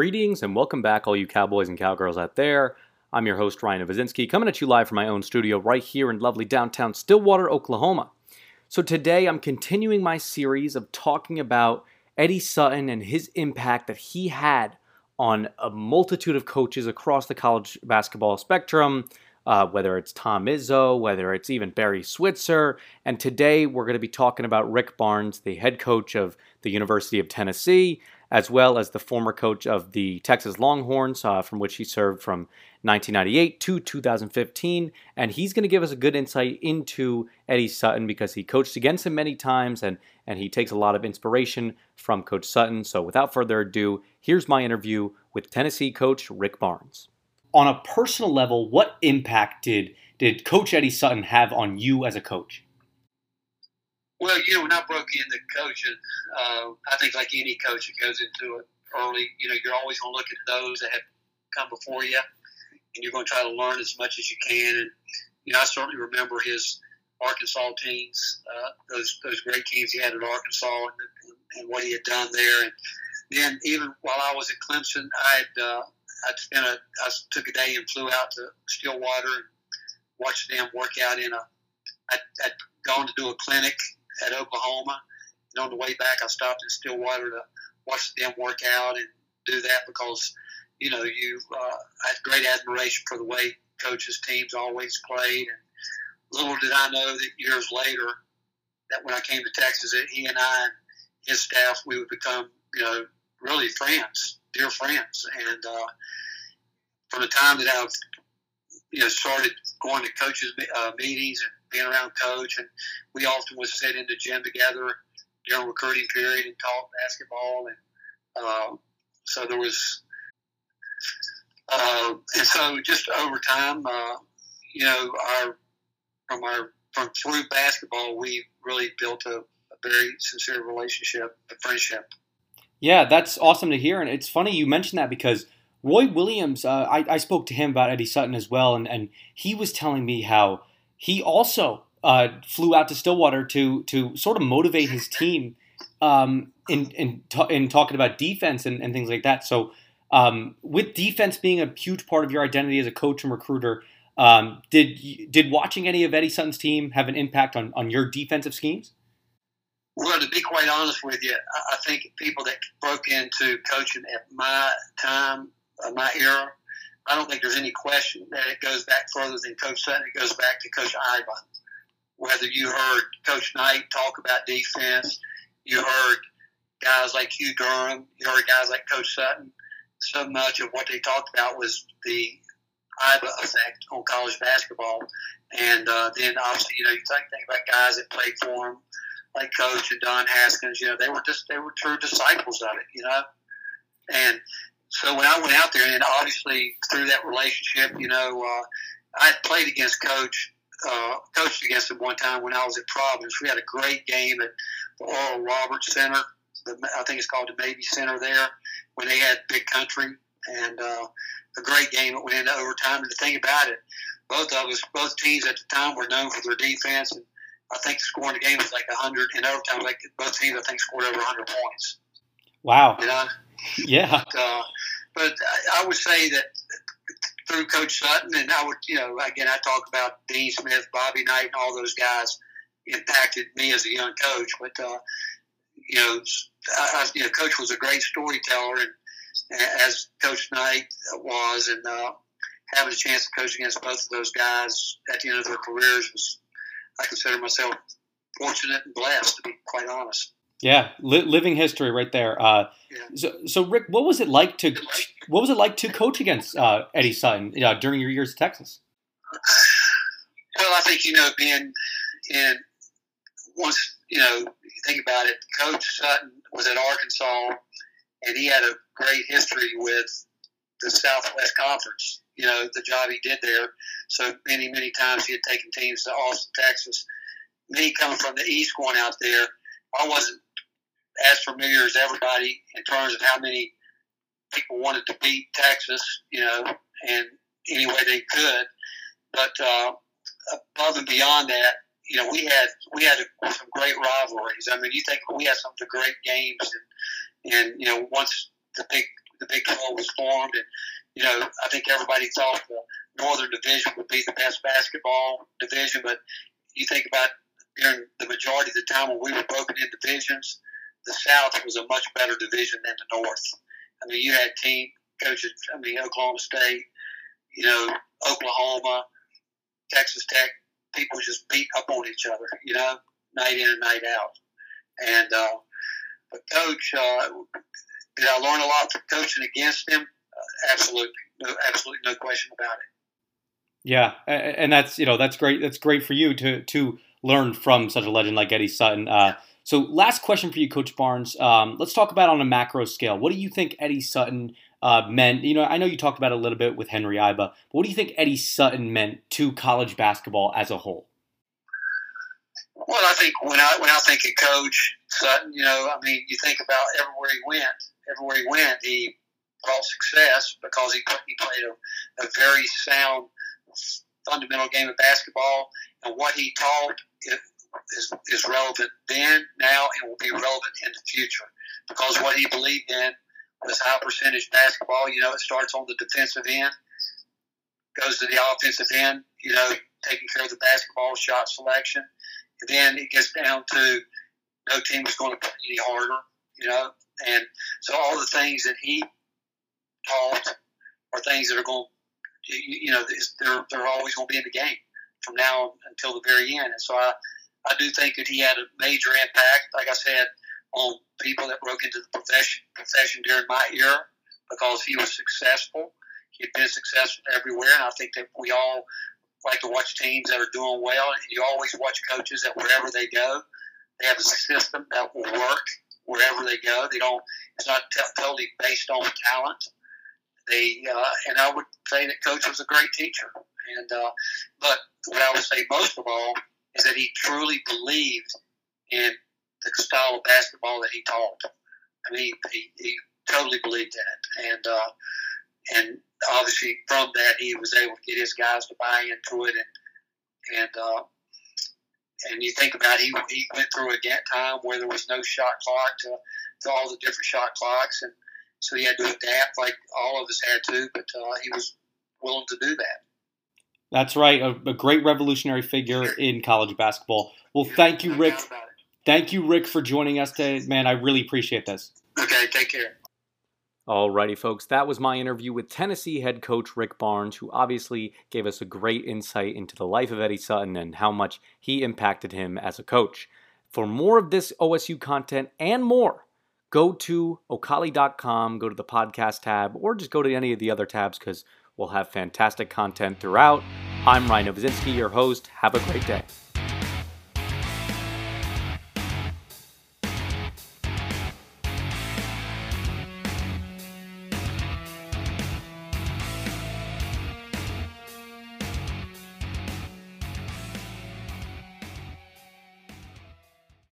Greetings and welcome back, all you cowboys and cowgirls out there. I'm your host, Ryan Novozinski, coming at you live from my own studio right here in lovely downtown Stillwater, Oklahoma. So, today I'm continuing my series of talking about Eddie Sutton and his impact that he had on a multitude of coaches across the college basketball spectrum, uh, whether it's Tom Izzo, whether it's even Barry Switzer. And today we're going to be talking about Rick Barnes, the head coach of the University of Tennessee, as well as the former coach of the Texas Longhorns, uh, from which he served from 1998 to 2015. And he's going to give us a good insight into Eddie Sutton because he coached against him many times and, and he takes a lot of inspiration from Coach Sutton. So without further ado, here's my interview with Tennessee coach Rick Barnes. On a personal level, what impact did, did Coach Eddie Sutton have on you as a coach? Well, you know, when I broke into coaching, uh, I think like any coach that goes into it early, you know, you're always going to look at those that have come before you, and you're going to try to learn as much as you can. And you know, I certainly remember his Arkansas teams, uh, those those great teams he had at Arkansas, and, and what he had done there. And then even while I was at Clemson, I'd uh, I'd spent a I took a day and flew out to Stillwater and watched them work out in a. I'd, I'd gone to do a clinic at Oklahoma. And on the way back, I stopped in Stillwater to watch them work out and do that because, you know, you uh, had great admiration for the way coaches' teams always played. And little did I know that years later, that when I came to Texas, that he and I and his staff, we would become, you know, really friends, dear friends. And uh, from the time that I've, you know, started going to coaches' uh, meetings and being around coach, and we often would sit in the gym together during recruiting period and talk basketball, and uh, so there was, uh, and so just over time, uh, you know, our from our from through basketball, we really built a, a very sincere relationship, a friendship. Yeah, that's awesome to hear, and it's funny you mentioned that because. Roy Williams, uh, I, I, spoke to him about Eddie Sutton as well, and, and he was telling me how he also uh, flew out to Stillwater to to sort of motivate his team um, in in, in talking about defense and, and things like that. So, um, with defense being a huge part of your identity as a coach and recruiter, um, did did watching any of Eddie Sutton's team have an impact on, on your defensive schemes? Well, to be quite honest with you, I think people that broke into coaching at my time, uh, my era, I don't think there's any question that it goes back further than Coach Sutton. It goes back to Coach Iba. Whether you heard Coach Knight talk about defense, you heard guys like Hugh Durham, you heard guys like Coach Sutton. So much of what they talked about was the Iba effect on college basketball. And uh, then obviously, you know, you think, think about guys that played for him, like Coach and Don Haskins. You know, they were just they were true disciples of it. You know, and so when I went out there, and obviously through that relationship, you know, uh, I played against Coach, uh, coached against him one time when I was at Providence. We had a great game at the Oral Roberts Center. The, I think it's called the Mabee Center there when they had Big Country, and uh, a great game that went into overtime. And the thing about it, both of us, both teams at the time were known for their defense, and I think scoring the game was like 100 in overtime. Like both teams, I think scored over 100 points. Wow. You know? Yeah. But, uh, but I, would say that through Coach Sutton, and I would, you know, again, I talk about Dean Smith, Bobby Knight, and all those guys impacted me as a young coach. But uh, you know, I, you know, Coach was a great storyteller, and as Coach Knight was, and uh, having a chance to coach against both of those guys at the end of their careers was, I consider myself fortunate and blessed, to be quite honest. Yeah, li- living history right there. Uh, yeah. So, so Rick, what was it like to what was it like to coach against uh, Eddie Sutton uh, during your years at Texas? Well, I think you know being in once you know think about it, Coach Sutton was at Arkansas, and he had a great history with the Southwest Conference. You know the job he did there. So many many times he had taken teams to Austin, Texas. Me coming from the East, going out there, I wasn't as familiar as everybody in terms of how many people wanted to beat Texas, you know, and any way they could. But uh, above and beyond that, you know, we had we had a, some great rivalries. I mean, you think we had some of the great games, and, and you know, once the big the Big 12 was formed, and you know, I think everybody thought the Northern Division would be the best basketball division, but you think about during the majority of the time when we were broken into divisions, the South was a much better division than the North. I mean, you had team coaches. I mean, Oklahoma State, you know, Oklahoma, Texas Tech. People just beat up on each other, you know, night in and night out. And uh, but coach, uh, did I learn a lot from coaching against him? Uh, absolutely, no, absolutely no question about it. Yeah, and that's you know that's great. That's great for you to to learn from such a legend like Eddie Sutton. Uh, so, last question for you, Coach Barnes. Um, let's talk about on a macro scale. What do you think Eddie Sutton uh, meant? You know, I know you talked about it a little bit with Henry Iba, but what do you think Eddie Sutton meant to college basketball as a whole? Well, I think when I when I think of Coach Sutton, you know, I mean, you think about everywhere he went. Everywhere he went, he brought success because he he played a, a very sound fundamental game of basketball, and what he taught is, is relevant then, now, and will be relevant in the future. Because what he believed in was high percentage basketball. You know, it starts on the defensive end, goes to the offensive end. You know, taking care of the basketball shot selection, and then it gets down to no team is going to play any harder. You know, and so all the things that he taught are things that are going you know, they're, they're always going to be in the game from now until the very end. And so I, I do think that he had a major impact, like I said, on people that broke into the profession, profession during my era because he was successful. He had been successful everywhere. And I think that we all like to watch teams that are doing well. And you always watch coaches that wherever they go, they have a system that will work wherever they go. They don't, it's not t- totally based on talent they uh, and I would say that coach was a great teacher. And uh, but what I would say most of all is that he truly believed in the style of basketball that he taught. I mean, he, he totally believed in it, and uh, and obviously from that he was able to get his guys to buy into it, and and uh, and you think about it, he he went through a time where there was no shot clock to, to all the different shot clocks, and so he had to adapt like all of us had to, but uh, he was willing to do that. That's right, a, a great revolutionary figure in college basketball. Well, thank you, Rick. Thank you, Rick, for joining us today. Man, I really appreciate this. Okay, take care. Alrighty, folks, that was my interview with Tennessee head coach Rick Barnes, who obviously gave us a great insight into the life of Eddie Sutton and how much he impacted him as a coach. For more of this OSU content and more, go to okali.com, go to the podcast tab, or just go to any of the other tabs because we'll have fantastic content throughout. I'm Ryan Novozinski, your host. Have a great day.